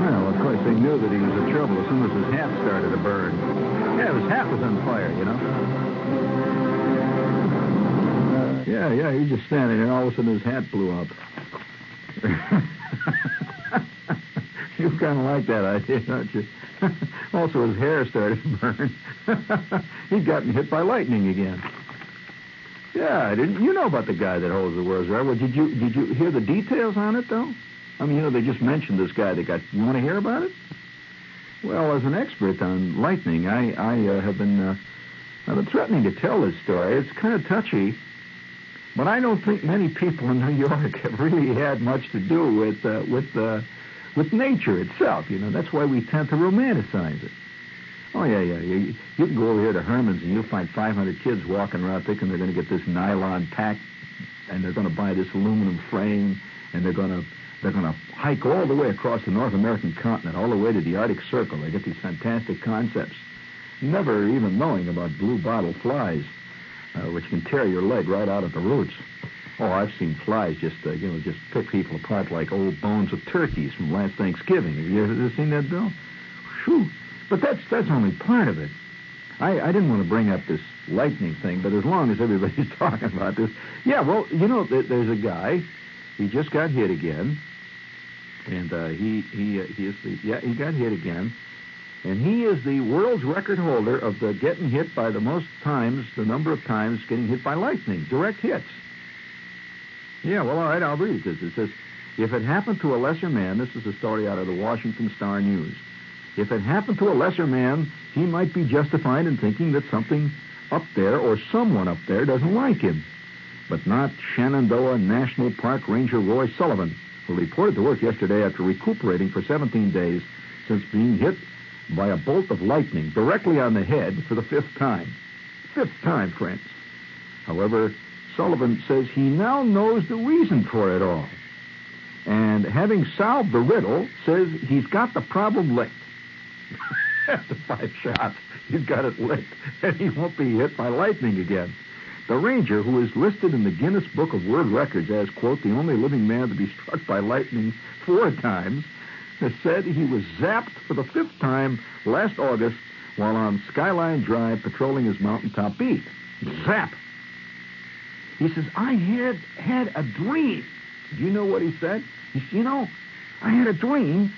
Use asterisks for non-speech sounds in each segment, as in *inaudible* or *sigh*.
Well, of course, they knew that he was in trouble as soon as his hat started to burn. Yeah, his hat was on fire, you know. Yeah, yeah, he's just standing there, and all of a sudden his hat blew up. *laughs* you kind of like that idea, don't you? *laughs* also, his hair started to burn. *laughs* He'd gotten hit by lightning again. Yeah, didn't you know about the guy that holds the world's record? Did you did you hear the details on it though? I mean, you know, they just mentioned this guy that got. You want to hear about it? Well, as an expert on lightning, I I uh, have been uh, I've been threatening to tell this story. It's kind of touchy, but I don't think many people in New York *laughs* have really had much to do with uh, with uh, with nature itself. You know, that's why we tend to romanticize it. Oh yeah, yeah. You, you can go over here to Herman's and you'll find 500 kids walking around thinking they're going to get this nylon pack, and they're going to buy this aluminum frame, and they're going to they're going to hike all the way across the North American continent, all the way to the Arctic Circle. They get these fantastic concepts, never even knowing about blue bottle flies, uh, which can tear your leg right out at the roots. Oh, I've seen flies just uh, you know just pick people apart like old bones of turkeys from last Thanksgiving. Have you ever seen that, Bill? Whew. But that's that's only part of it. I, I didn't want to bring up this lightning thing, but as long as everybody's *laughs* talking about this, yeah, well, you know, there's a guy. He just got hit again, and uh, he he uh, he is the yeah he got hit again, and he is the world's record holder of the getting hit by the most times, the number of times getting hit by lightning, direct hits. Yeah, well, all right, I'll read this. It says, if it happened to a lesser man, this is a story out of the Washington Star News. If it happened to a lesser man, he might be justified in thinking that something up there or someone up there doesn't like him. But not Shenandoah National Park Ranger Roy Sullivan, who reported to work yesterday after recuperating for 17 days since being hit by a bolt of lightning directly on the head for the fifth time. Fifth time, friends. However, Sullivan says he now knows the reason for it all. And having solved the riddle, says he's got the problem licked. *laughs* After five shots, he's got it licked, *laughs* and he won't be hit by lightning again. The ranger, who is listed in the Guinness Book of World Records as, quote, the only living man to be struck by lightning four times, has said he was zapped for the fifth time last August while on Skyline Drive patrolling his mountaintop beat. Zap! He says, I had had a dream. Do you know what he said? He said, you know, I had a dream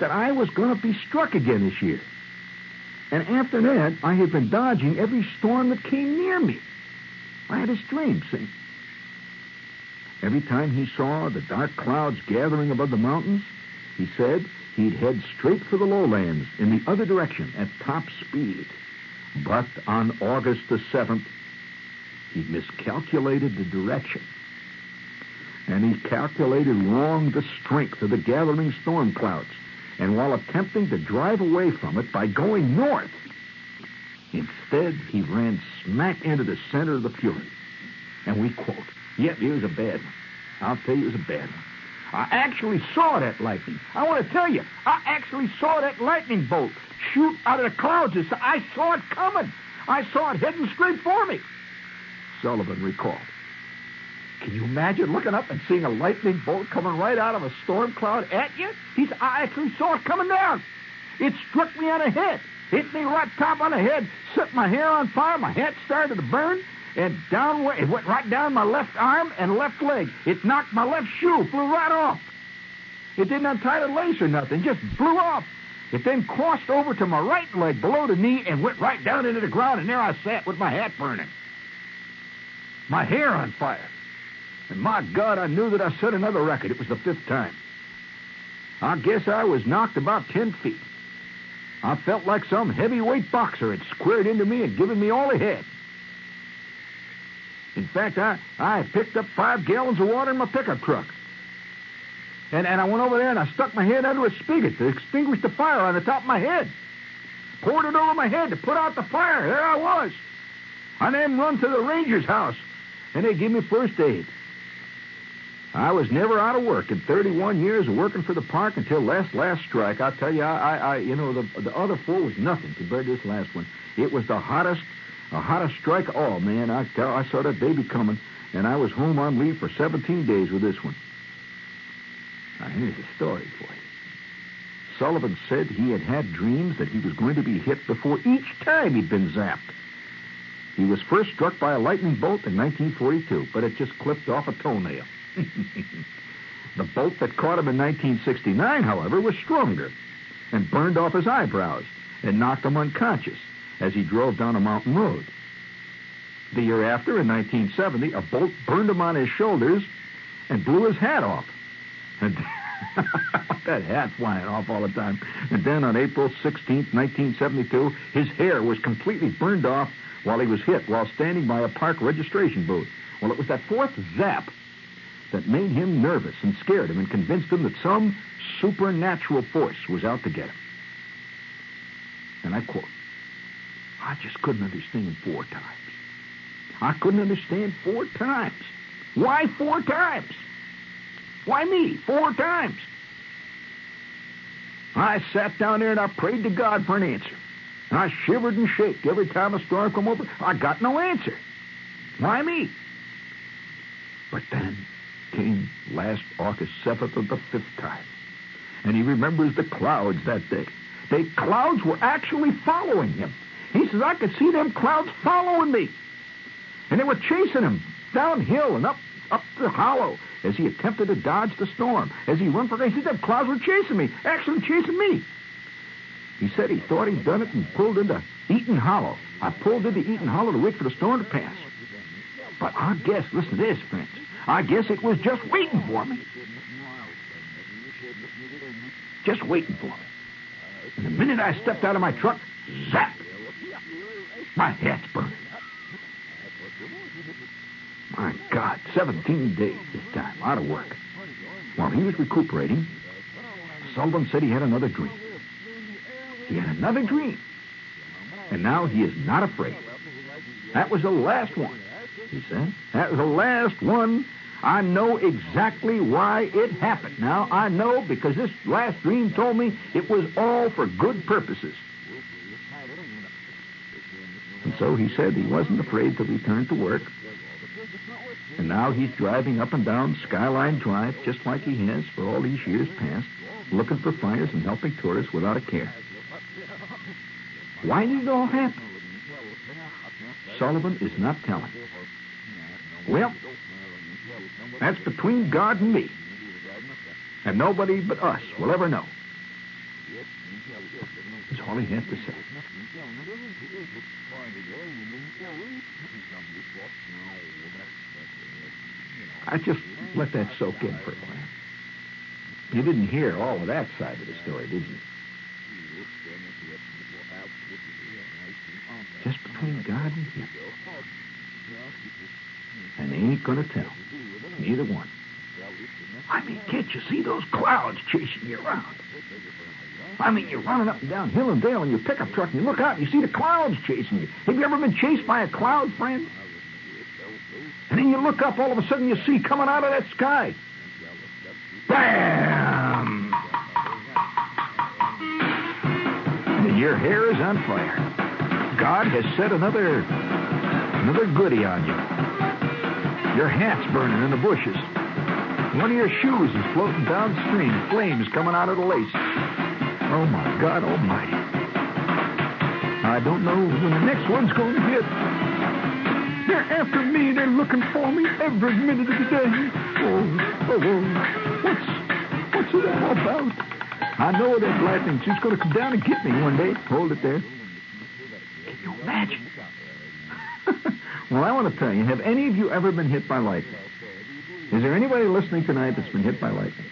that I was going to be struck again this year. And after that, I have been dodging every storm that came near me. I had this dream, see? Every time he saw the dark clouds gathering above the mountains, he said he'd head straight for the lowlands in the other direction at top speed. But on August the 7th, he miscalculated the direction. And he calculated wrong the strength of the gathering storm clouds and while attempting to drive away from it by going north, instead he ran smack into the center of the fury. And we quote, Yep, it was a bad one. I'll tell you, it was a bad one. I actually saw that lightning. I want to tell you, I actually saw that lightning bolt shoot out of the clouds. I saw it coming. I saw it heading straight for me. Sullivan recalled. Can you imagine looking up and seeing a lightning bolt coming right out of a storm cloud at you? He's, I actually saw it coming down. It struck me on the head, hit me right top on the head, set my hair on fire, my head started to burn, and down it went right down my left arm and left leg. It knocked my left shoe, flew right off. It didn't untie the lace or nothing, just flew off. It then crossed over to my right leg below the knee and went right down into the ground, and there I sat with my hat burning. My hair on fire. And my God, I knew that I set another record. It was the fifth time. I guess I was knocked about ten feet. I felt like some heavyweight boxer had squared into me and given me all he had. In fact, I, I picked up five gallons of water in my pickup truck. And, and I went over there and I stuck my head under a spigot to extinguish the fire on the top of my head. Poured it over my head to put out the fire. There I was. I then run to the ranger's house, and they give me first aid. I was never out of work in 31 years of working for the park until last last strike. I tell you, I, I, I you know, the the other four was nothing compared to this last one. It was the hottest, the hottest strike of all, man. I tell, I saw that baby coming, and I was home on leave for 17 days with this one. Now, here's a story for you. Sullivan said he had had dreams that he was going to be hit before each time he'd been zapped. He was first struck by a lightning bolt in 1942, but it just clipped off a toenail. *laughs* the bolt that caught him in 1969, however, was stronger and burned off his eyebrows and knocked him unconscious as he drove down a mountain road. The year after, in 1970, a bolt burned him on his shoulders and blew his hat off. And *laughs* that hat flying off all the time. And then on April 16, 1972, his hair was completely burned off while he was hit while standing by a park registration booth. Well, it was that fourth zap that made him nervous and scared him and convinced him that some supernatural force was out to get him. And I quote, I just couldn't understand four times. I couldn't understand four times. Why four times? Why me? Four times. I sat down there and I prayed to God for an answer. And I shivered and shook every time a storm come over. I got no answer. Why me? But then came last August 7th of the fifth time. And he remembers the clouds that day. The clouds were actually following him. He says, I could see them clouds following me. And they were chasing him downhill and up up the hollow as he attempted to dodge the storm. As he run for he said, them clouds were chasing me, actually chasing me. He said he thought he'd done it and pulled into Eaton Hollow. I pulled into Eaton Hollow to wait for the storm to pass. But our guess, listen to this, friends. I guess it was just waiting for me. Just waiting for me. And the minute I stepped out of my truck, zap! My hat's burning. My God, 17 days this time, out of work. While he was recuperating, Sullivan said he had another dream. He had another dream. And now he is not afraid. That was the last one, he said. That was the last one. I know exactly why it happened. Now, I know because this last dream told me it was all for good purposes. And so he said he wasn't afraid to return to work. And now he's driving up and down Skyline Drive just like he has for all these years past, looking for fires and helping tourists without a care. Why did it all happen? Sullivan is not telling. Well, that's between God and me. And nobody but us will ever know. That's all he has to say. I just let that soak in for a while. You didn't hear all of that side of the story, did you? Just between God and him. And they ain't gonna tell. Neither one. I mean, can't you see those clouds chasing you around? I mean, you're running up and down hill and dale in your pickup truck, and you look out and you see the clouds chasing you. Have you ever been chased by a cloud, friend? And then you look up, all of a sudden you see coming out of that sky. Bam! And your hair is on fire. God has set another another goody on you. Your hat's burning in the bushes. One of your shoes is floating downstream, flames coming out of the lace. Oh my God Almighty! I don't know when the next one's going to hit. They're after me. They're looking for me every minute of the day. Oh, oh, oh. What's what's it all about? I know that lightning. She's going to come down and get me one day. Hold it there. Can you imagine? Well, I want to tell you, have any of you ever been hit by lightning? Is there anybody listening tonight that's been hit by lightning?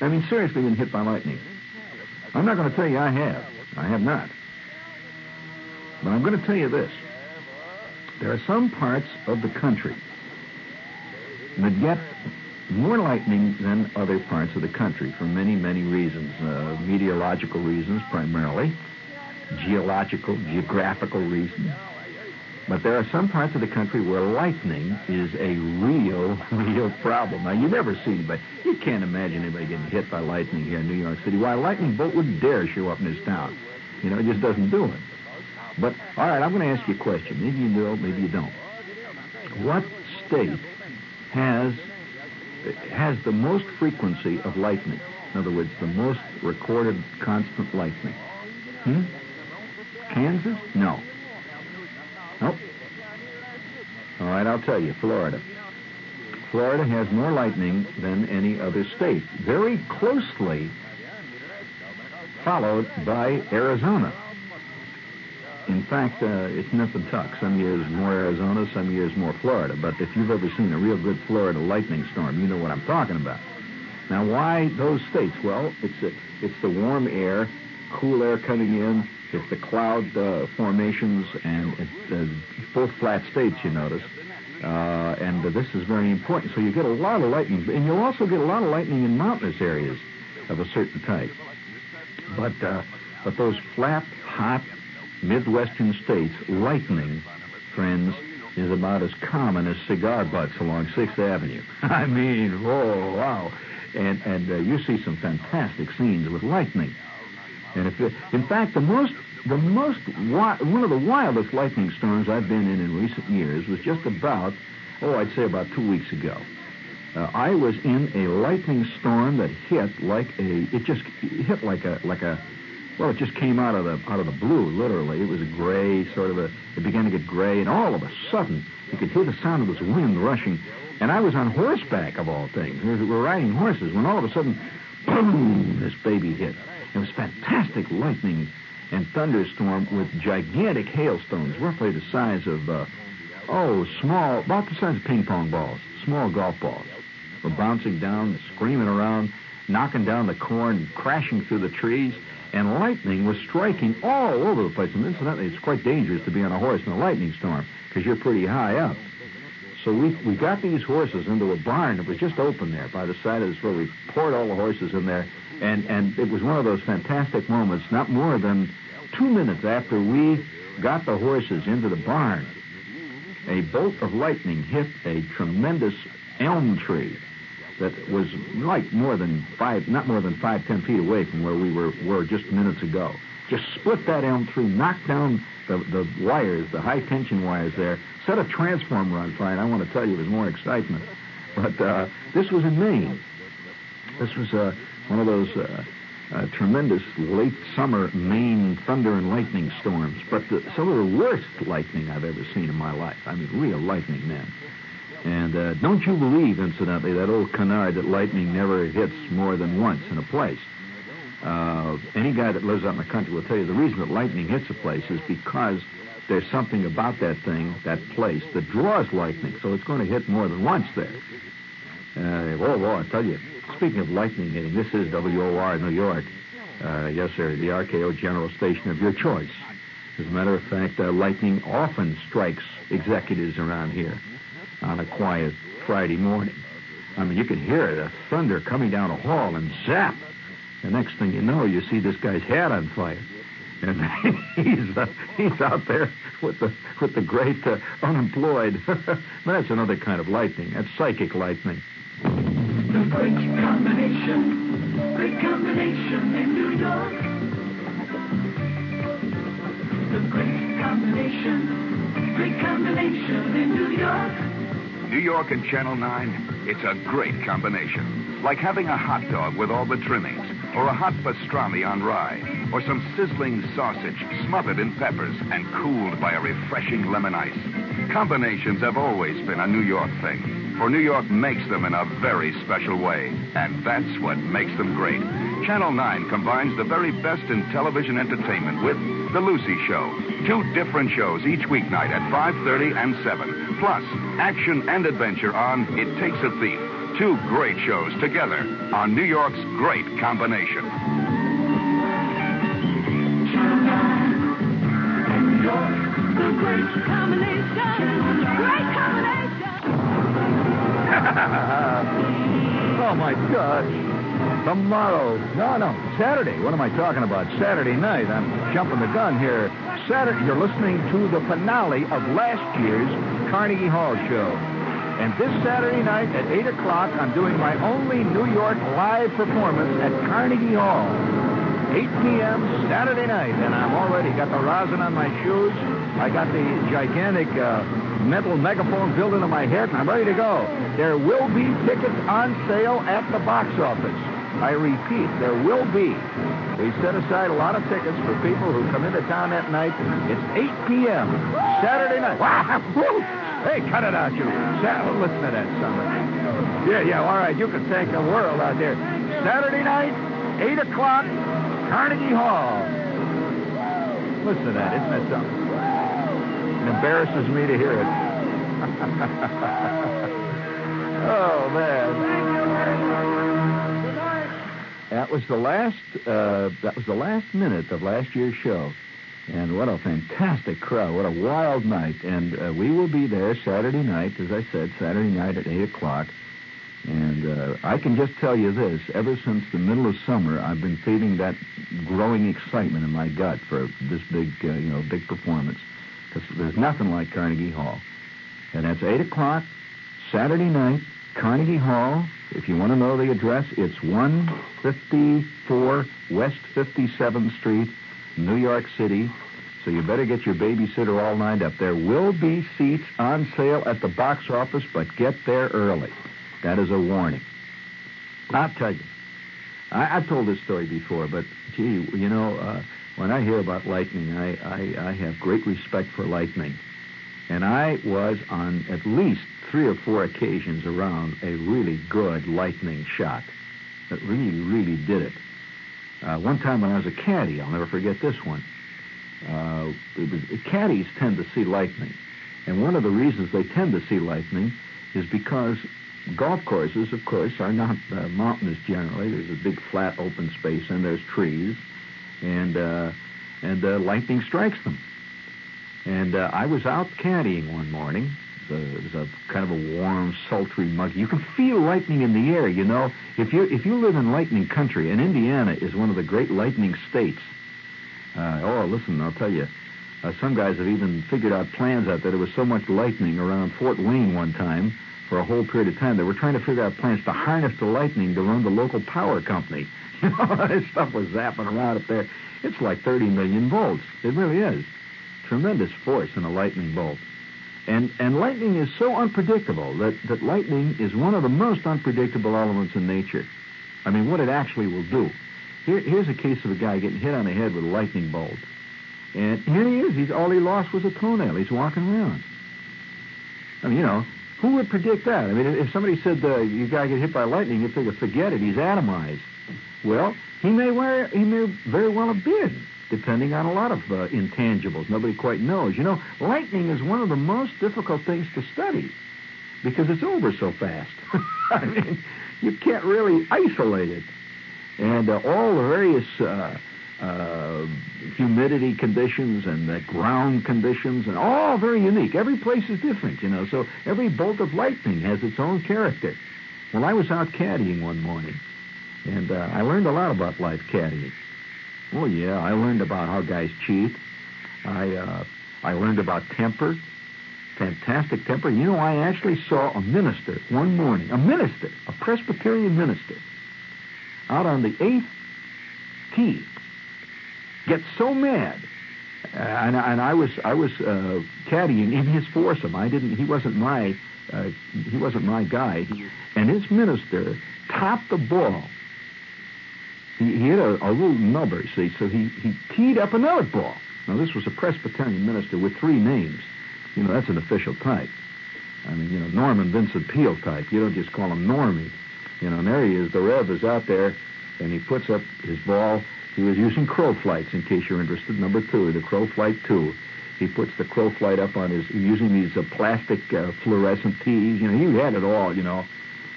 I mean, seriously, been hit by lightning. I'm not going to tell you I have. I have not. But I'm going to tell you this. There are some parts of the country that get more lightning than other parts of the country for many, many reasons. Uh, meteorological reasons, primarily, geological, geographical reasons. But there are some parts of the country where lightning is a real, *laughs* real problem. Now, you never see anybody, you can't imagine anybody getting hit by lightning here in New York City. Why, a lightning bolt wouldn't dare show up in this town. You know, it just doesn't do it. But, all right, I'm going to ask you a question. Maybe you know, maybe you don't. What state has has the most frequency of lightning. In other words, the most recorded constant lightning. Hmm? Kansas? No. All right, I'll tell you, Florida. Florida has more lightning than any other state. Very closely followed by Arizona. In fact, uh, it's nip and tuck. Some years more Arizona, some years more Florida. But if you've ever seen a real good Florida lightning storm, you know what I'm talking about. Now, why those states? Well, it's a, it's the warm air, cool air coming in. It's the cloud uh, formations, and uh, both flat states. You notice, uh, and this is very important. So you get a lot of lightning, and you'll also get a lot of lightning in mountainous areas of a certain type. But uh, but those flat, hot Midwestern states, lightning, friends, is about as common as cigar butts along Sixth Avenue. *laughs* I mean, oh wow! And and uh, you see some fantastic scenes with lightning. And if, in fact, the most the most wi- one of the wildest lightning storms I've been in in recent years was just about oh I'd say about two weeks ago. Uh, I was in a lightning storm that hit like a it just hit like a like a well, it just came out of the out of the blue, literally. It was a gray, sort of a. It began to get gray, and all of a sudden, you could hear the sound of this wind rushing. And I was on horseback, of all things. We were riding horses when all of a sudden, boom! This baby hit. It was fantastic lightning and thunderstorm with gigantic hailstones, roughly the size of, uh, oh, small, about the size of ping pong balls, small golf balls, were bouncing down, screaming around, knocking down the corn, crashing through the trees and lightning was striking all over the place. And incidentally, it's quite dangerous to be on a horse in a lightning storm because you're pretty high up. So we we got these horses into a barn that was just open there by the side of this road. We poured all the horses in there, and and it was one of those fantastic moments. Not more than two minutes after we got the horses into the barn, a bolt of lightning hit a tremendous elm tree that was like more than five, not more than five, ten feet away from where we were were just minutes ago. Just split that elm through, knocked down the, the wires, the high tension wires there, set a transformer on fire. I want to tell you, it was more excitement. But uh, this was in Maine. This was uh, one of those uh, uh, tremendous late summer Maine thunder and lightning storms. But the, some of the worst lightning I've ever seen in my life. I mean, real lightning, man. And uh, don't you believe, incidentally, that old canard that lightning never hits more than once in a place. Uh, any guy that lives out in the country will tell you the reason that lightning hits a place is because there's something about that thing, that place, that draws lightning, so it's going to hit more than once there. Uh, whoa, whoa, I tell you, speaking of lightning hitting, this is WOR New York. Uh, yes, sir, the RKO general station of your choice. As a matter of fact, uh, lightning often strikes executives around here on a quiet Friday morning. I mean, you can hear the thunder coming down a hall and zap. The next thing you know, you see this guy's hat on fire. And *laughs* he's uh, he's out there with the with the great uh, unemployed. *laughs* That's another kind of lightning. That's psychic lightning. The great combination, great combination in New York. The great combination, great combination in New York. New York and Channel 9, it's a great combination. Like having a hot dog with all the trimmings, or a hot pastrami on rye, or some sizzling sausage smothered in peppers and cooled by a refreshing lemon ice. Combinations have always been a New York thing, for New York makes them in a very special way, and that's what makes them great. Channel 9 combines the very best in television entertainment with The Lucy Show. Two different shows each weeknight at 5.30 and 7. Plus, action and adventure on It Takes a Thief. Two great shows together on New York's great combination. Channel 9 in New York. The great combination. Great combination. oh my gosh. Tomorrow. No, no. Saturday. What am I talking about? Saturday night. I'm jumping the gun here. Saturday. You're listening to the finale of last year's Carnegie Hall show. And this Saturday night at 8 o'clock, I'm doing my only New York live performance at Carnegie Hall. 8 p.m. Saturday night. And I'm already got the rosin on my shoes. I got the gigantic uh, mental megaphone built into my head, and I'm ready to go. There will be tickets on sale at the box office. I repeat, there will be. We set aside a lot of tickets for people who come into town that night. It's 8 p.m. Saturday night. Hey, cut it out, you. Sa- listen to that, son. Yeah, yeah, all right. You can thank the world out there. Saturday night, 8 o'clock, Carnegie Hall. Listen to that. Isn't that something? It embarrasses me to hear it. *laughs* oh, man. That was the last. Uh, that was the last minute of last year's show, and what a fantastic crowd! What a wild night! And uh, we will be there Saturday night, as I said, Saturday night at eight o'clock. And uh, I can just tell you this: ever since the middle of summer, I've been feeling that growing excitement in my gut for this big, uh, you know, big performance. Because there's nothing like Carnegie Hall, and that's eight o'clock Saturday night, Carnegie Hall. If you want to know the address, it's 154 West 57th Street, New York City. So you better get your babysitter all lined up. There will be seats on sale at the box office, but get there early. That is a warning. I'll tell you. I, I've told this story before, but gee, you know, uh, when I hear about lightning, I, I, I have great respect for lightning. And I was on at least three or four occasions around a really good lightning shot that really, really did it. Uh, one time when I was a caddy, I'll never forget this one. Uh, caddies tend to see lightning. And one of the reasons they tend to see lightning is because golf courses, of course, are not uh, mountainous generally. There's a big flat open space and there's trees, and uh, and uh, lightning strikes them. And uh, I was out caddying one morning. It was, a, it was a kind of a warm, sultry, muggy. You can feel lightning in the air. You know, if you if you live in lightning country, and Indiana is one of the great lightning states. Uh, oh, listen, I'll tell you. Uh, some guys have even figured out plans out there. There was so much lightning around Fort Wayne one time for a whole period of time. They were trying to figure out plans to harness the lightning to run the local power company. *laughs* You know, *laughs* stuff was zapping around up there. It's like 30 million volts. It really is. Tremendous force in a lightning bolt. And, and lightning is so unpredictable that, that lightning is one of the most unpredictable elements in nature. I mean, what it actually will do. Here, here's a case of a guy getting hit on the head with a lightning bolt. And here he is. He's all he lost was a toenail. He's walking around. I mean, you know, who would predict that? I mean, if somebody said uh, you got get hit by lightning, you'd figure, forget it, he's atomized. Well, he may wear, he may very well have been, depending on a lot of uh, intangibles. Nobody quite knows. You know, lightning is one of the most difficult things to study because it's over so fast. *laughs* I mean, you can't really isolate it, and uh, all the various. Uh, uh, humidity conditions and the ground conditions, and all very unique. Every place is different, you know. So every bolt of lightning has its own character. Well, I was out caddying one morning, and uh, I learned a lot about life caddying. Oh yeah, I learned about how guys cheat. I uh, I learned about temper, fantastic temper. You know, I actually saw a minister one morning, a minister, a Presbyterian minister, out on the eighth tee get so mad. Uh, and, and I was I was uh, caddying in his foursome. I didn't. He wasn't my uh, he wasn't my guy. And his minister topped the ball. He, he hit a, a little nubber, see, so he, he teed up another ball. Now, this was a Presbyterian minister with three names. You know, that's an official type. I mean, you know, Norman Vincent Peale type. You don't just call him Normie. You know, and there he is. The Rev is out there, and he puts up his ball, he was using Kro-Flites, in case you're interested. Number two, the Kro-Flite two. He puts the Kro-Flite up on his, using these uh, plastic uh, fluorescent tees. You know, he had it all, you know.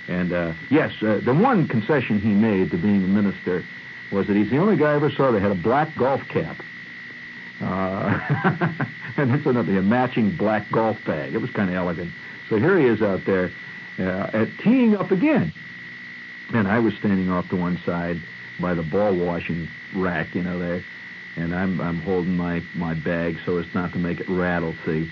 And uh, yes, uh, the one concession he made to being a minister was that he's the only guy I ever saw that had a black golf cap. Uh, *laughs* and incidentally, a matching black golf bag. It was kind of elegant. So here he is out there uh, at teeing up again. And I was standing off to one side by the ball washing rack, you know, there. And I'm I'm holding my, my bag so as not to make it rattle, see.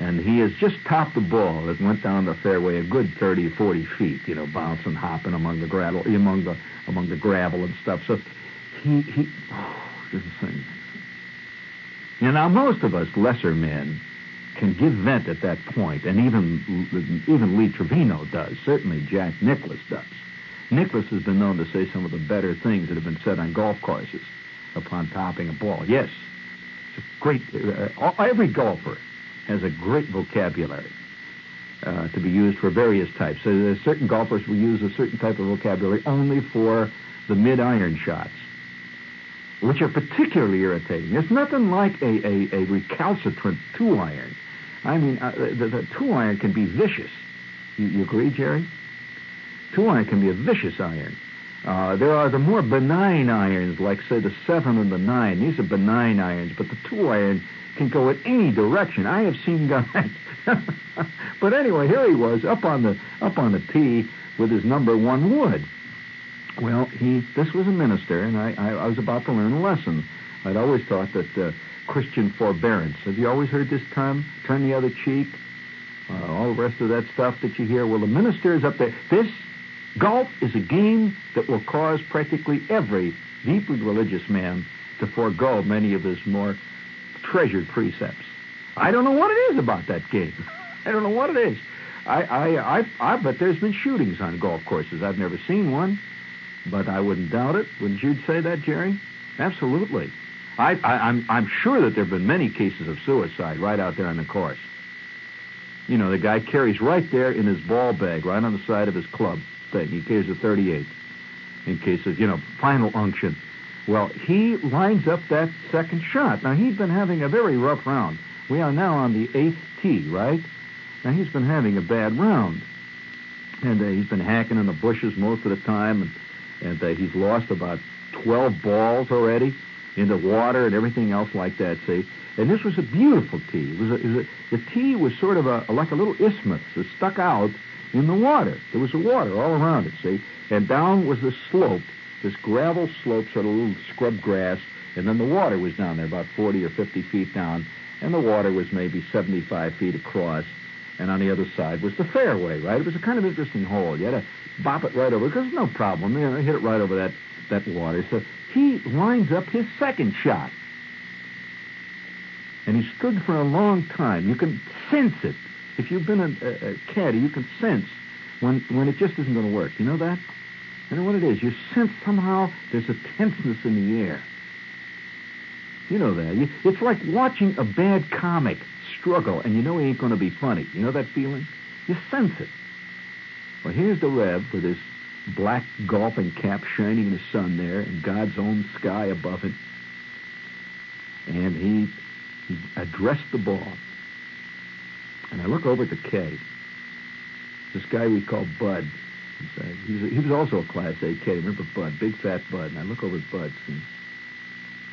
And he has just topped the ball. It went down the fairway a good 30 40 feet, you know, bouncing, hopping among the gravel, among the among the gravel and stuff. So he he oh, *sighs* this thing. You now most of us lesser men can give vent at that point, and even even Lee Trevino does. Certainly, Jack Nicklaus does. Nicklaus has been known to say some of the better things that have been said on golf courses upon topping a ball. Yes, it's a great. Uh, every golfer has a great vocabulary uh, to be used for various types. So there's certain golfers will use a certain type of vocabulary only for the mid-iron shots, which are particularly irritating. There's nothing like a, a, a recalcitrant two-iron. I mean, uh, the, the two-iron can be vicious. You, you agree, Jerry? Two-iron can be a vicious iron. Uh, there are the more benign irons, like, say, the 7 and the 9. These are benign irons, but the 2 iron can go in any direction. I have seen guys. *laughs* but anyway, here he was up on the up on the tee with his number one wood. Well, he this was a minister, and I, I, I was about to learn a lesson. I'd always thought that uh, Christian forbearance. Have you always heard this term? Turn the other cheek. Uh, all the rest of that stuff that you hear. Well, the minister is up there. This golf is a game that will cause practically every deeply religious man to forego many of his more treasured precepts. I don't know what it is about that game. *laughs* I don't know what it is. I, I, I, I bet there's been shootings on golf courses. I've never seen one, but I wouldn't doubt it. Wouldn't you say that, Jerry? Absolutely. I, I, I'm, I'm sure that there have been many cases of suicide right out there on the course. You know, the guy carries right there in his ball bag, right on the side of his club thing. He carries a 38 in case of, you know, final unction. Well, he lines up that second shot. Now, he's been having a very rough round. We are now on the eighth tee, right? Now, he's been having a bad round. And uh, he's been hacking in the bushes most of the time, and, and uh, he's lost about 12 balls already in the water and everything else like that, see? And this was a beautiful tee. It was, a, it was a, the tee was sort of a, like a little isthmus that stuck out in the water. There was water all around it, see? And down was the slope this gravel slope, sort of little scrub grass, and then the water was down there about 40 or 50 feet down, and the water was maybe 75 feet across, and on the other side was the fairway, right? It was a kind of interesting hole. You had to bop it right over, because no problem, you know, hit it right over that, that water. So he lines up his second shot. And he stood for a long time. You can sense it. If you've been a, a, a caddy, you can sense when, when it just isn't going to work. You know that? I know what it is. You sense somehow there's a tenseness in the air. You know that. You, it's like watching a bad comic struggle, and you know he ain't going to be funny. You know that feeling? You sense it. Well, here's the Rev with his black golfing cap shining in the sun there, and God's own sky above it. And he, he addressed the ball. And I look over at the caddy. This guy we call Bud. Uh, he, was, he was also a Class A caddy. Remember Bud, big fat Bud. And I look over at Bud, and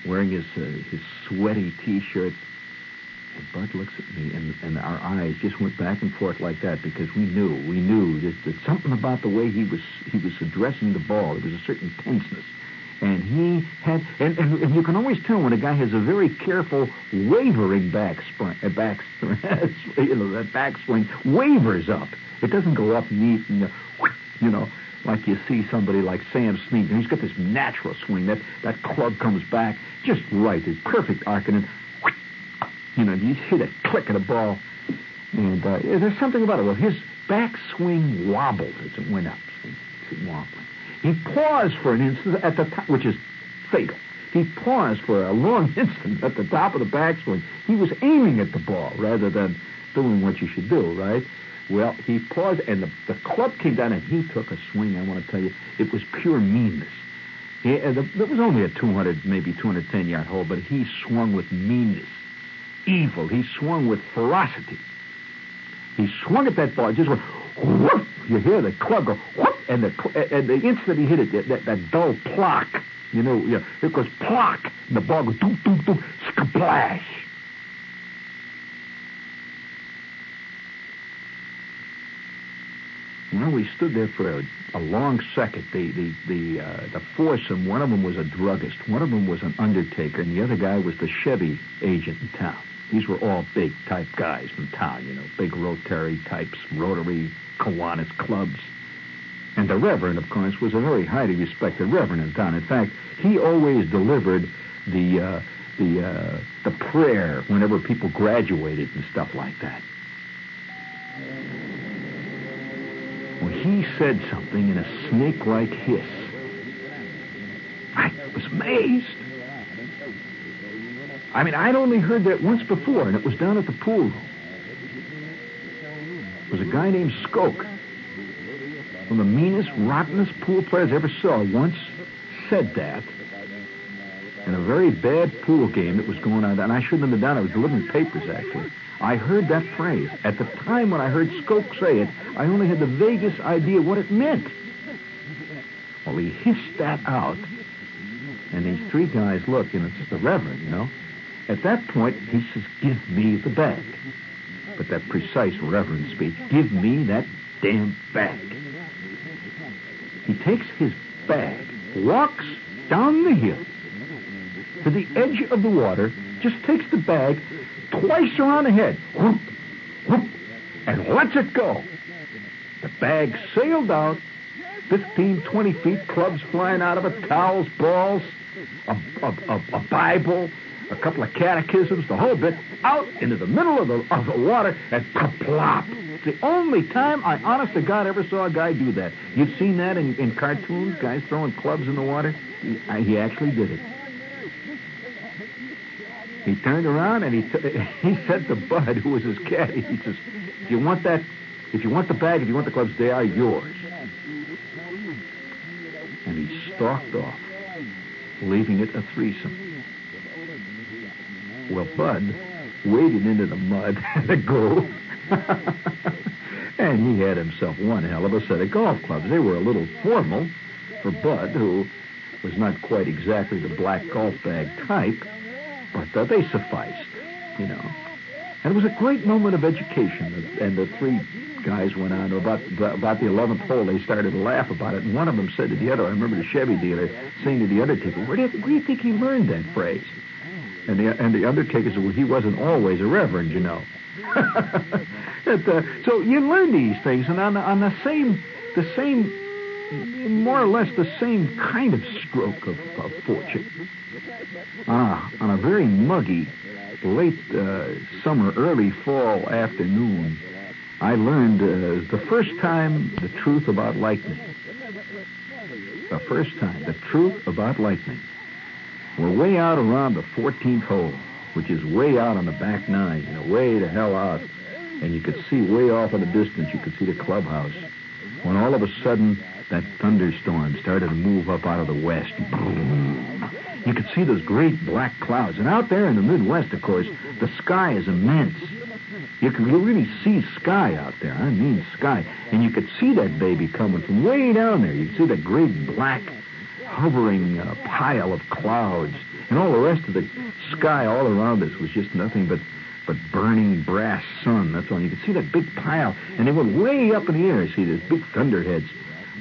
wearing his uh, his sweaty T-shirt. And Bud looks at me, and, and our eyes just went back and forth like that because we knew, we knew that, that something about the way he was he was addressing the ball. There was a certain tenseness, and he had, and, and, and you can always tell when a guy has a very careful, wavering backspring, uh, back, *laughs* you know, that backswing wavers up. It doesn't go up neat and. Uh, you know, like you see somebody like Sam Snead. He's got this natural swing. That that club comes back just right. It's perfect arcing. And, you know, you hit a click of the ball. And uh, there's something about it. Well, his backswing wobbled as it went up. It's wobbling. He paused for an instant at the top, which is fatal. He paused for a long *laughs* instant at the top of the backswing. He was aiming at the ball rather than doing what you should do, right? Well, he paused, and the, the club came down, and he took a swing. I want to tell you, it was pure meanness. Uh, the, it was only a 200, maybe 210 yard hole, but he swung with meanness, evil. He swung with ferocity. He swung at that ball, just went, whoop. You hear the club go, whoop, and the and the instant he hit it, that, that dull plock, you know, know, it goes plock, and the ball goes doop, doop, doop, splash. Well, we stood there for a, a long second. The the the uh, the foursome. One of them was a druggist. One of them was an undertaker, and the other guy was the Chevy agent in town. These were all big type guys from town. You know, big Rotary types, Rotary, Kiwanis clubs. And the Reverend, of course, was a very highly respected Reverend in town. In fact, he always delivered the uh, the uh, the prayer whenever people graduated and stuff like that. Well, he said something in a snake-like hiss. I was amazed. I mean, I'd only heard that once before, and it was down at the pool. It was a guy named Skoke, one of the meanest, rottenest pool players I ever saw, once said that in a very bad pool game that was going on, and I shouldn't have been down. I was delivering papers, actually. I heard that phrase. At the time when I heard Skoke say it, I only had the vaguest idea what it meant. Well, he hissed that out, and these three guys look, and it's the Reverend, you know. At that point, he says, Give me the bag. But that precise Reverend speech, give me that damn bag. He takes his bag, walks down the hill to the edge of the water, just takes the bag twice around the head, whoop, whoop, and lets it go. The bag sailed out, 15, 20 feet, clubs flying out of it, towels, balls, a, a, a, a Bible, a couple of catechisms, the whole bit, out into the middle of the, of the water and plop. It's the only time I, honest to God, ever saw a guy do that. You've seen that in, in cartoons, guys throwing clubs in the water? He, I, he actually did it. He turned around and he t- *laughs* he said to Bud, who was his caddy, he says, "If you want that, if you want the bag, if you want the clubs, they are yours." And he stalked off, leaving it a threesome. Well, Bud waded into the mud *laughs* to go. and he had himself one hell of a set of golf clubs. They were a little formal for Bud, who was not quite exactly the black golf bag type, but uh, they sufficed, you know. And it was a great moment of education. And the three guys went on about about the eleventh hole. They started to laugh about it, and one of them said to the other, "I remember the Chevy dealer saying to the Undertaker, where do you, where do you think he learned that phrase?" And the and the Undertaker said, "Well, he wasn't always a reverend, you know." *laughs* uh, so you learn these things, and on on the same the same more or less the same kind of stroke of, of fortune. On a, on a very muggy, late uh, summer, early fall afternoon, I learned uh, the first time the truth about lightning. The first time, the truth about lightning. We're way out around the 14th hole, which is way out on the back nine, you know, way the hell out. And you could see way off in the distance, you could see the clubhouse. When all of a sudden, that thunderstorm started to move up out of the west. Boom. You could see those great black clouds. And out there in the Midwest, of course, the sky is immense. You you really see sky out there. I mean sky. And you could see that baby coming from way down there. You could see that great black hovering uh, pile of clouds. And all the rest of the sky all around us was just nothing but but burning brass sun. That's all. You could see that big pile. And they went way up in the air. See, those big thunderheads.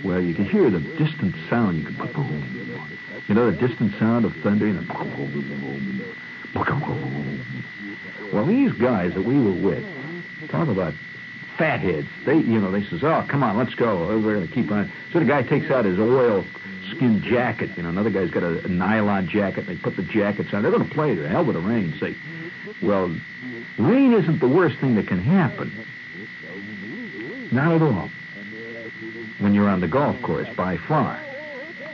Well, you could hear the distant sound. You could boom. You know, the distant sound of thunder. You know, well, these guys that we were with, talk about fatheads. They, you know, they says, "Oh, come on, let's go. We're going to keep on." So the guy takes out his oil skin jacket. You know, another guy's got a, a nylon jacket. They put the jackets on. They're going to play. The hell with the rain. Say, well, rain isn't the worst thing that can happen. Not at all. When you're on the golf course, by far.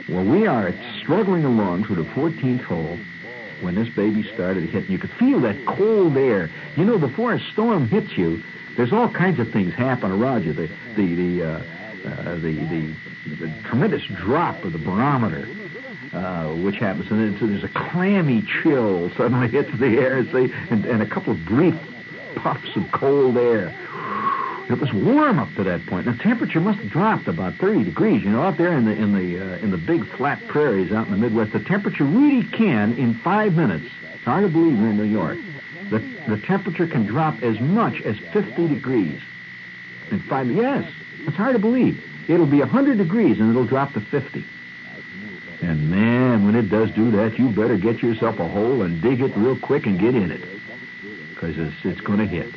Well, we are struggling along through the 14th hole when this baby started hitting. You could feel that cold air. You know, before a storm hits you, there's all kinds of things happen around you. The the the uh, uh, the, the the tremendous drop of the barometer, uh, which happens, and then so there's a clammy chill suddenly *laughs* hits the air, and, and a couple of brief puffs of cold air. It was warm up to that point. The temperature must have dropped about 30 degrees. You know, out there in the in the uh, in the big flat prairies out in the Midwest, the temperature really can in five minutes. It's hard to believe we're in New York. The the temperature can drop as much as 50 degrees in five. Yes, it's hard to believe. It'll be 100 degrees and it'll drop to 50. And man, when it does do that, you better get yourself a hole and dig it real quick and get in it, because it's it's going to hit.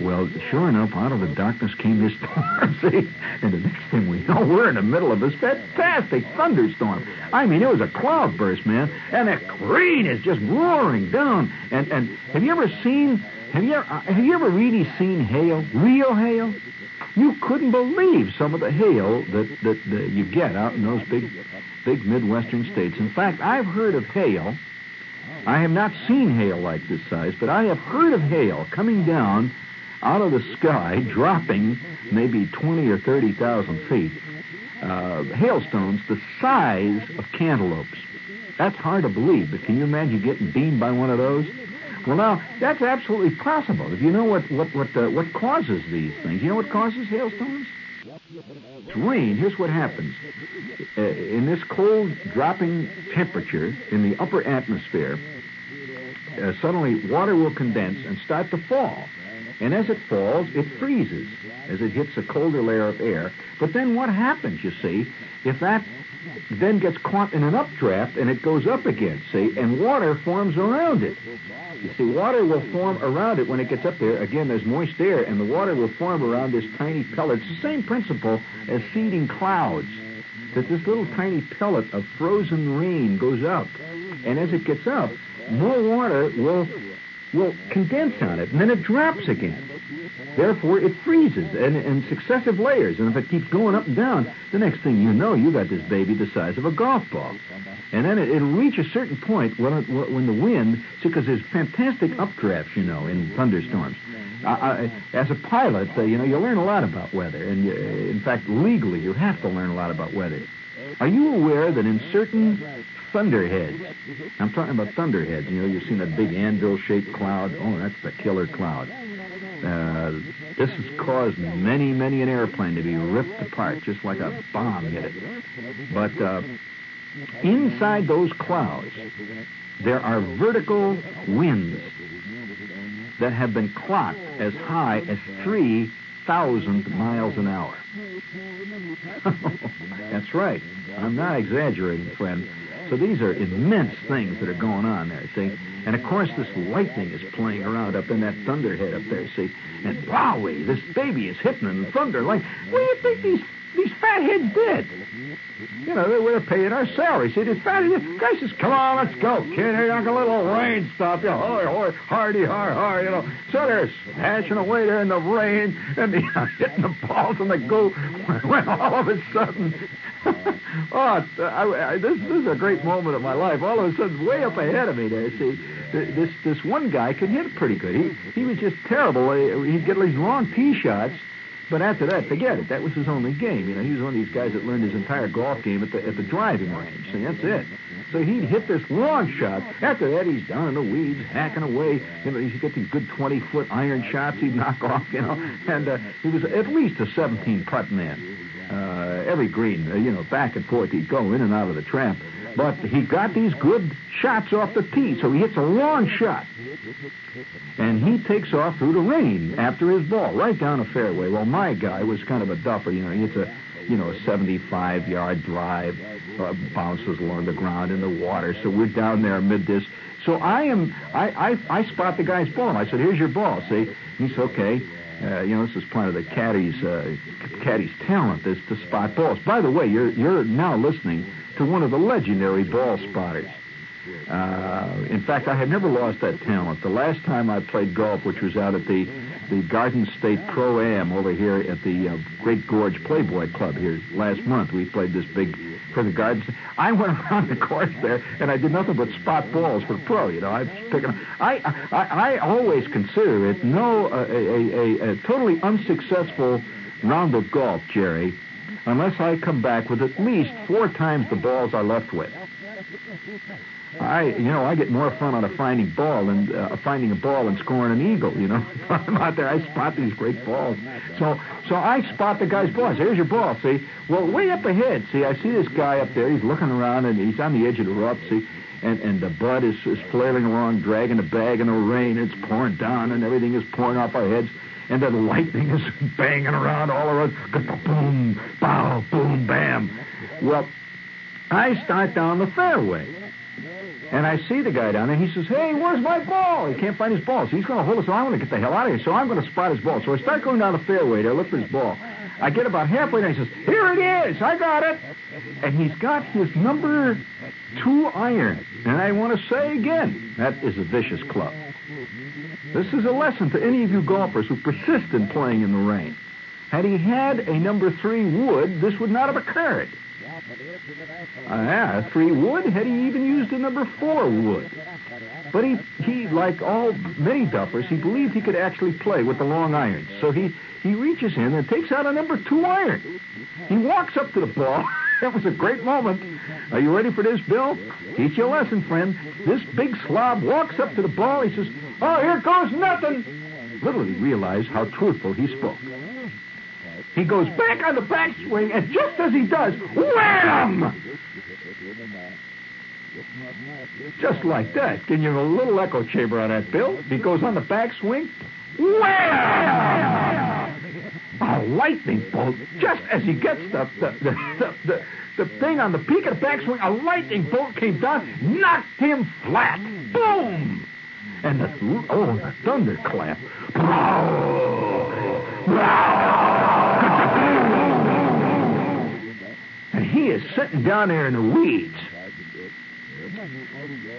Well, sure enough, out of the darkness came this *laughs* storm, see? And the next thing we know, we're in the middle of this fantastic thunderstorm. I mean, it was a cloudburst, man, and that rain is just roaring down. And and have you ever seen? Have you uh, have you ever really seen hail? Real hail? You couldn't believe some of the hail that, that, that you get out in those big, big Midwestern states. In fact, I've heard of hail. I have not seen hail like this size, but I have heard of hail coming down out of the sky, *laughs* dropping maybe 20 or 30,000 feet. Uh, hailstones the size of cantaloupes. That's hard to believe, but can you imagine getting beamed by one of those? Well, now that's absolutely possible. If you know what what what uh, what causes these things, you know what causes hailstones? It's rain. Here's what happens: uh, in this cold dropping temperature in the upper atmosphere, uh, suddenly water will condense and start to fall. And as it falls, it freezes as it hits a colder layer of air. But then what happens, you see, if that then gets caught in an updraft and it goes up again, see, and water forms around it. See, water will form around it when it gets up there. Again, there's moist air, and the water will form around this tiny pellet. It's the same principle as seeding clouds. That this little tiny pellet of frozen rain goes up, and as it gets up, more water will will condense on it, and then it drops again. Therefore, it freezes in, in successive layers, and if it keeps going up and down, the next thing you know, you've got this baby the size of a golf ball. And then it, it'll reach a certain point when, it, when the wind, see, because there's fantastic updrafts, you know, in thunderstorms. I, I, as a pilot, uh, you know, you learn a lot about weather, and you, in fact, legally, you have to learn a lot about weather. Are you aware that in certain thunderheads, I'm talking about thunderheads, you know, you've seen a big anvil-shaped cloud. Oh, that's the killer cloud. Uh, this has caused many, many an airplane to be ripped apart, just like a bomb hit it. But uh, inside those clouds, there are vertical winds that have been clocked as high as 3,000 miles an hour. *laughs* That's right. I'm not exaggerating, friend. So these are immense things that are going on there, see? And of course, this lightning is playing around up in that thunderhead up there, see? And wowie, this baby is hitting in thunder. Like, what do you think these these fatheads did? You know, they were paying our salary. See, these fatheads, guy says, come on, let's go, kid. Hey, like a little rain stop. You know, hoy, hoy, hardy, har, har, you know. So they're smashing away there in the rain and the, *laughs* hitting the balls and the go *laughs* when all of a sudden *laughs* oh, I, I, this, this is a great moment of my life. All of a sudden, way up ahead of me there, see, this this one guy could hit pretty good. He he was just terrible. He'd get these long tee shots, but after that, forget it. That was his only game. You know, he was one of these guys that learned his entire golf game at the at the driving range. See, that's it. So he'd hit this long shot. After that, he's down in the weeds, hacking away. You know, he'd get these good 20-foot iron shots he'd knock off, you know. And uh, he was at least a 17-putt man. Uh, every green, uh, you know, back and forth he'd go in and out of the trap. But he got these good shots off the tee, so he hits a long shot. And he takes off through the rain after his ball, right down the fairway. Well, my guy was kind of a duffer, you know. He hits a, you know, a 75-yard drive, uh, bounces along the ground in the water. So we're down there amid this. So I am, I, I, I spot the guy's ball. I said, "Here's your ball." See, he said, "Okay." Uh, you know, this is part of the caddy's uh, caddy's talent is to spot balls. By the way, you're you're now listening to one of the legendary ball spotters. Uh, in fact, I have never lost that talent. The last time I played golf, which was out at the the Garden State Pro Am over here at the uh, Great Gorge Playboy Club here last month, we played this big for the Garden. I went *laughs* around the course there and I did nothing but spot balls for pro. You know, I was picking. I I, I always consider it no uh, a, a, a totally unsuccessful round of golf, Jerry, unless I come back with at least four times the balls I left with. I, you know, I get more fun out of finding ball and uh, finding a ball and scoring an eagle. You know, *laughs* I'm out there, I spot these great balls. So, so I spot the guy's balls. Here's your ball. See, well, way up ahead. See, I see this guy up there. He's looking around and he's on the edge of the rough. See, and and the bud is, is flailing along, dragging the bag in the rain. It's pouring down and everything is pouring off our heads. And then lightning is banging around all around. Boom, bow, boom, bam. Well, I start down the fairway. And I see the guy down there. He says, Hey, where's my ball? He can't find his ball. So he's going to hold us. So I want to get the hell out of here. So I'm going to spot his ball. So I start going down the fairway to look for his ball. I get about halfway there. He says, Here it is. I got it. And he's got his number two iron. And I want to say again, that is a vicious club. This is a lesson to any of you golfers who persist in playing in the rain. Had he had a number three wood, this would not have occurred. Uh, yeah, three wood. Had he even used a number four wood? But he, he, like all many duffers, he believed he could actually play with the long irons. So he, he reaches in and takes out a number two iron. He walks up to the ball. *laughs* that was a great moment. Are you ready for this, Bill? Teach you a lesson, friend. This big slob walks up to the ball. He says, "Oh, here goes nothing." Little did he realize how truthful he spoke. He goes back on the backswing, and just as he does, wham! Just like that. Can you a little echo chamber on that, Bill? He goes on the backswing, wham! A lightning bolt. Just as he gets the, the, the, the thing on the peak of the backswing, a lightning bolt came down, knocked him flat. Boom! Oh, and the oh, the thunderclap. And he is sitting down there in the weeds.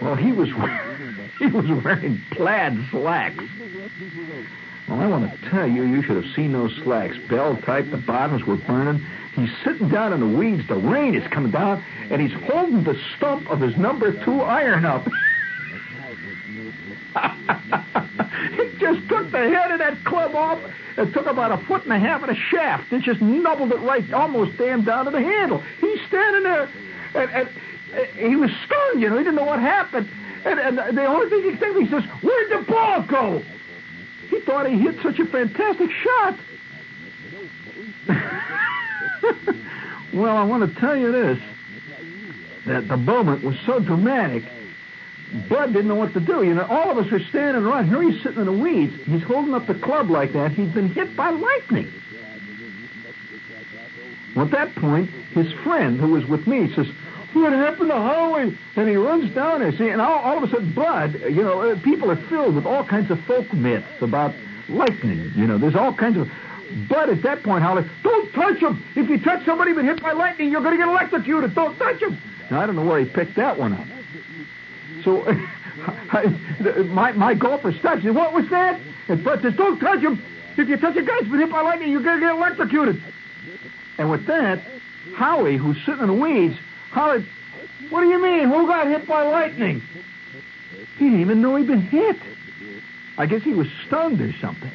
Well, he was *laughs* he was wearing plaid slacks. Well, I want to tell you, you should have seen those slacks. Bell type, the bottoms were burning. He's sitting down in the weeds. The rain is coming down, and he's holding the stump of his number two iron up. *laughs* he just took the head of that club off and took about a foot and a half of the shaft. It just nubbled it right, almost damn down to the handle. He's standing there, and, and, and he was stunned. You know, he didn't know what happened. And, and the only thing he said, he says, "Where'd the ball go?" He thought he hit such a fantastic shot. *laughs* well, I want to tell you this: that the moment was so dramatic. Bud didn't know what to do. You know, all of us were standing around. Here he's sitting in the weeds. He's holding up the club like that. He'd been hit by lightning. Well, at that point, his friend, who was with me, says, "What happened to Howie?" And he runs down there. See, and all, all of a sudden, Bud, you know, uh, people are filled with all kinds of folk myths about lightning. You know, there's all kinds of. Bud, at that point, hollered, "Don't touch him! If you touch somebody been hit by lightning, you're going to get electrocuted. Don't touch him!" Now, I don't know where he picked that one up. So *laughs* I, my my golfer stops. Says, what was that? And Bud says, "Don't touch him. If you touch a guy's been hit by lightning, you're going to get electrocuted." And with that, Howie, who's sitting in the weeds, hollered, "What do you mean? Who got hit by lightning?" He didn't even know he'd been hit. I guess he was stunned or something.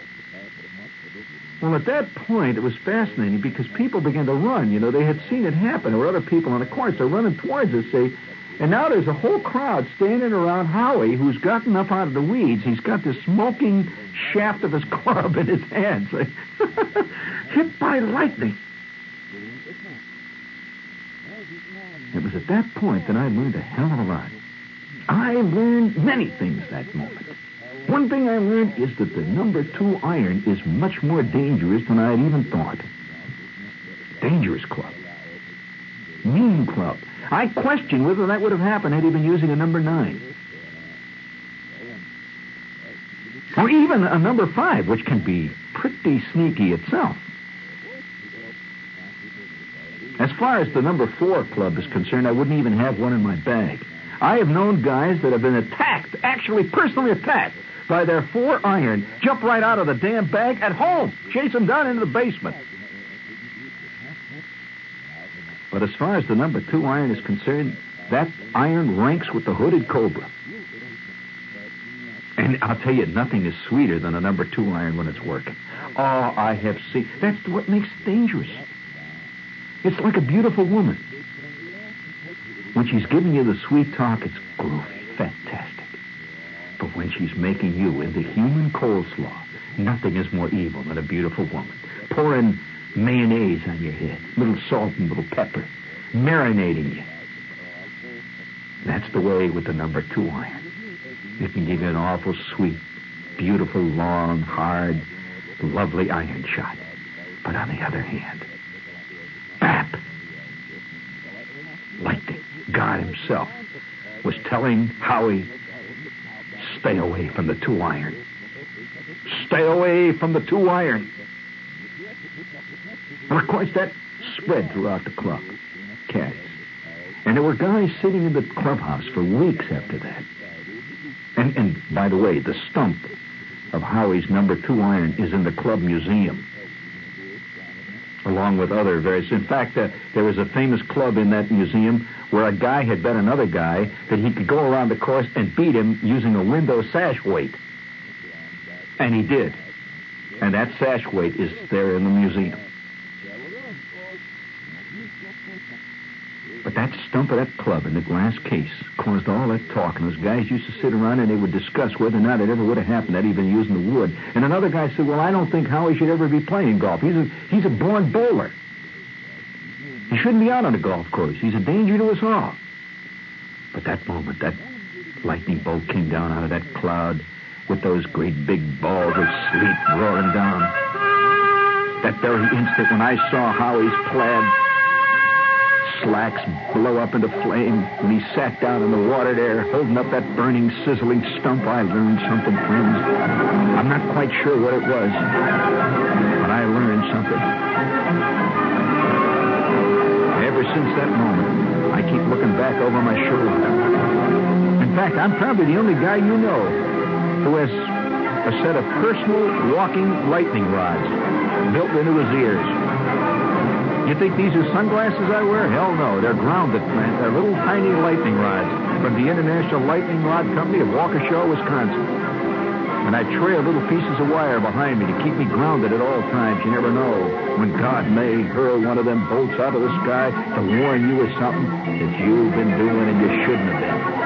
Well, at that point, it was fascinating because people began to run. You know, they had seen it happen. There were other people on the course. They're running towards us. They, and now there's a whole crowd standing around Howie, who's gotten up out of the weeds. He's got the smoking shaft of his *laughs* club in his hands, *laughs* hit by lightning. It was at that point that I learned a hell of a lot. I learned many things that moment. One thing I learned is that the number two iron is much more dangerous than I had even thought. Dangerous club. Mean club. I question whether that would have happened had he been using a number nine. Or even a number five, which can be pretty sneaky itself. As far as the number four club is concerned, I wouldn't even have one in my bag. I have known guys that have been attacked, actually personally attacked, by their four iron, jump right out of the damn bag at home, chase them down into the basement. But as far as the number two iron is concerned, that iron ranks with the hooded cobra. And I'll tell you, nothing is sweeter than a number two iron when it's working. Oh, I have seen. That's what makes it dangerous. It's like a beautiful woman. When she's giving you the sweet talk, it's groovy, fantastic. But when she's making you into human coleslaw, nothing is more evil than a beautiful woman. Pouring mayonnaise on your head, a little salt and a little pepper, marinating you. That's the way with the number two iron. It can give you an awful sweet, beautiful, long, hard, lovely iron shot. But on the other hand, BAP! Lightning, God himself. was telling Howie, stay away from the two iron. Stay away from the two iron. And of course, that spread throughout the club. Cats. And there were guys sitting in the clubhouse for weeks after that. And, and by the way, the stump of Howie's number two iron is in the club museum, along with other various. In fact, uh, there was a famous club in that museum where a guy had bet another guy that he could go around the course and beat him using a window sash weight. And he did. And that sash weight is there in the museum. But that stump of that club in the glass case caused all that talk, and those guys used to sit around and they would discuss whether or not it ever would have happened, that even using the wood. And another guy said, Well, I don't think Howie should ever be playing golf. He's a he's a born bowler. He shouldn't be out on the golf course. He's a danger to us all. But that moment, that lightning bolt came down out of that cloud with those great big balls of sleet roaring down. That very instant when I saw Howie's plaid slacks blow up into flame when he sat down in the water there, holding up that burning, sizzling stump, I learned something, friends. I'm not quite sure what it was, but I learned something. Ever since that moment, I keep looking back over my shoulder. In fact, I'm probably the only guy you know who has a set of personal walking lightning rods built into his ears. You think these are sunglasses I wear? Hell no. They're grounded, man. They're little tiny lightning rods from the International Lightning Rod Company of Waukesha, Wisconsin. And I trail little pieces of wire behind me to keep me grounded at all times. You never know when God may hurl one of them bolts out of the sky to warn you of something that you've been doing and you